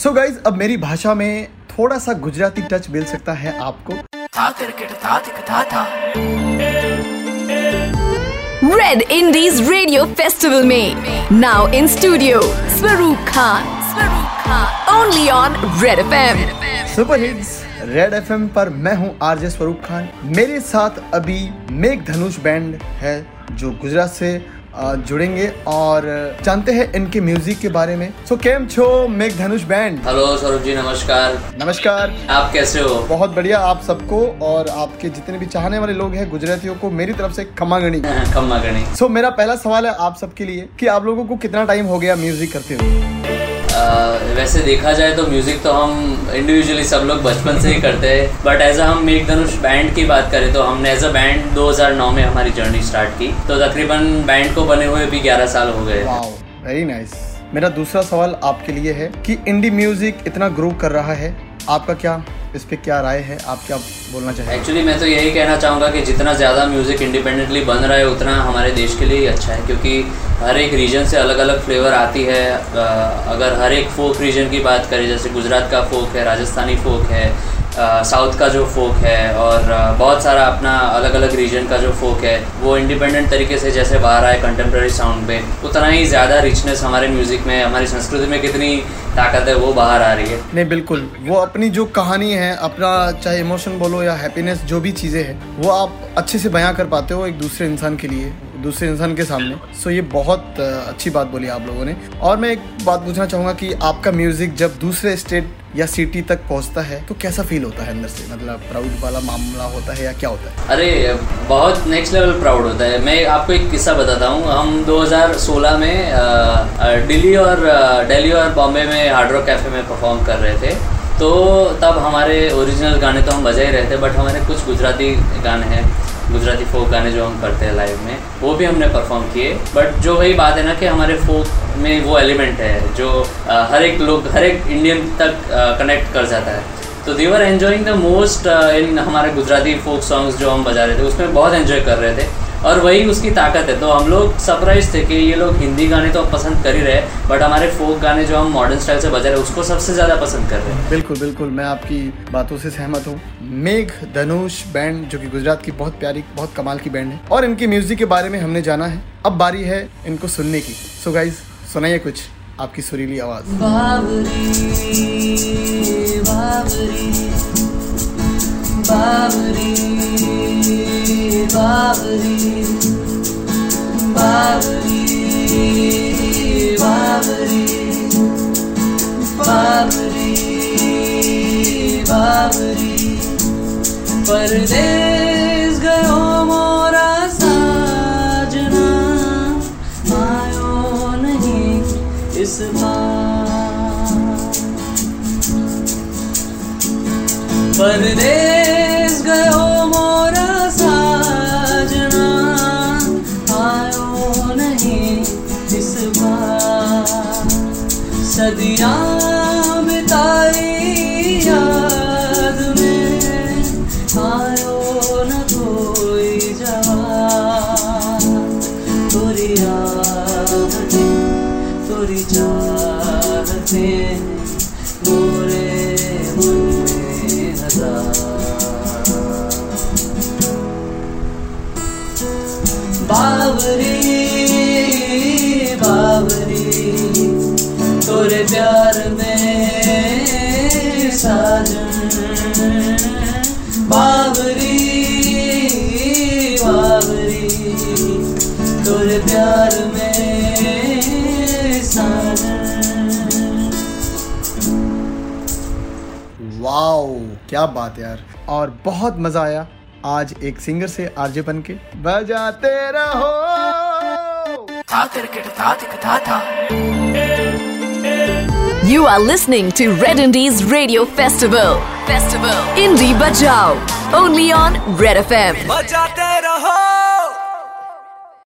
सो so guys अब मेरी भाषा में थोड़ा सा गुजराती टच मिल सकता है आपको। रेड इंडीज रेडियो फेस्टिवल में। Now in studio Swaroop Khan Swaroop Khan only on Red FM super hits Red F M पर मैं हूँ आरजे स्वरूप खान मेरे साथ अभी मेघ धनुष बैंड है जो गुजरात से जुड़ेंगे और जानते हैं इनके म्यूज़िक के बारे में। सो केम छो मेघ धनुष बैंड? हेलो सौरभ जी नमस्कार। नमस्कार। आप कैसे हो? बहुत बढ़िया आप सबको और आपके जितने भी चाहने वाले लोग हैं गुजरातियों को मेरी तरफ़ से खमा गणी। सो सो मेरा पहला सवाल है आप सबके लिए कि आप लोगों को कितना टाइम हो गया म्यूज़िक करते हुए? वैसे देखा जाए तो म्यूज़िक तो हम इंडिविजुअली सब लोग बचपन से ही करते हैं बट एज अ हम मेघ धनुष बैंड की बात करें तो हमने एज अ बैंड 2009 में हमारी जर्नी स्टार्ट की। तो तकरीबन बैंड को बने हुए भी 11 साल हो गए। वेरी नाइस मेरा दूसरा सवाल आपके लिए है कि इंडी म्यूज़िक इतना ग्रो कर रहा है, आपका क्या इस पर क्या राय है? आप क्या बोलना चाहेंगे? एक्चुअली मैं तो यही कहना चाहूँगा कि जितना ज़्यादा म्यूज़िक इंडिपेंडेंटली बन रहा है, उतना हमारे देश के लिए ही अच्छा है, क्योंकि हर एक रीजन से अलग अलग फ्लेवर आती है। अगर हर एक फोक रीजन की बात करें, जैसे गुजरात का फोक है, राजस्थानी फोक है साउथ का जो फोक है और बहुत सारा अपना अलग अलग रीजन का जो फोक है, वो इंडिपेंडेंट तरीके से जैसे बाहर आए कंटेम्प्रेरी साउंड पे, उतना ही ज़्यादा रिचनेस हमारे म्यूज़िक में, हमारी संस्कृति में कितनी ताकत है, वो बाहर आ रही है। नहीं, बिल्कुल। वो अपनी जो कहानी है, अपना चाहे इमोशन बोलो या हैप्पीनेस जो भी चीज़ें हैं, वो आप अच्छे से बयां कर पाते हो एक दूसरे इंसान के लिए। दूसरे इंसान के सामने। सो ये बहुत अच्छी बात बोली आप लोगों ने। और मैं एक बात पूछना चाहूँगा कि आपका म्यूज़िक जब दूसरे स्टेट या सिटी तक पहुँचता है तो कैसा फील होता है अंदर से? मतलब प्राउड वाला मामला होता है या क्या होता है? अरे, बहुत नेक्स्ट लेवल प्राउड होता है। मैं आपको एक किस्सा बताता हूँ। हम 2016 में दिल्ली और दिल्ली और बॉम्बे में हार्ड रॉक कैफ़े में परफॉर्म कर रहे थे। तो तब हमारे ओरिजिनल गाने तो हम बजा ही रहे थे बट हमारे कुछ गुजराती गाने हैं। गुजराती फोक गाने जो हम करते हैं लाइव में वो भी हमने परफॉर्म किए। बट जो वही बात है ना कि हमारे फोक में वो एलिमेंट है जो आ, हर एक लोग हर एक इंडियन तक कनेक्ट कर जाता है। तो they were enjoying the most in हमारे गुजराती फोक सॉन्ग्स जो हम बजा रहे थे उसमें बहुत एन्जॉय कर रहे थे। और वही उसकी ताकत है। तो हम लोग सरप्राइज़ थे कि ये लोग हिंदी गाने तो पसंद कर ही रहे बट हमारे फोक गाने जो हम मॉडर्न स्टाइल से बजा रहे उसको सबसे ज़्यादा पसंद कर रहे हैं। बिल्कुल बिल्कुल मैं आपकी बातों से सहमत हूँ। मेघ धनुष बैंड जो कि गुजरात की बहुत प्यारी बहुत कमाल की बैंड है। और इनकी म्यूज़िक के बारे में हमने जाना है। अब बारी है इनको सुनने की। सो गाइज़ सुनाइए कुछ आपकी सुरीली आवाज़। परदेस गयो मोरा साजना आयो नहीं इस बार। परदेस dicha. वाओ क्या बात यार। और बहुत मज़ा आया आज एक सिंगर से आरजे बन के। बजाते रहो। You are listening to Red Indies radio festival festival indie बजाओ only on Red F M बजाते रहो।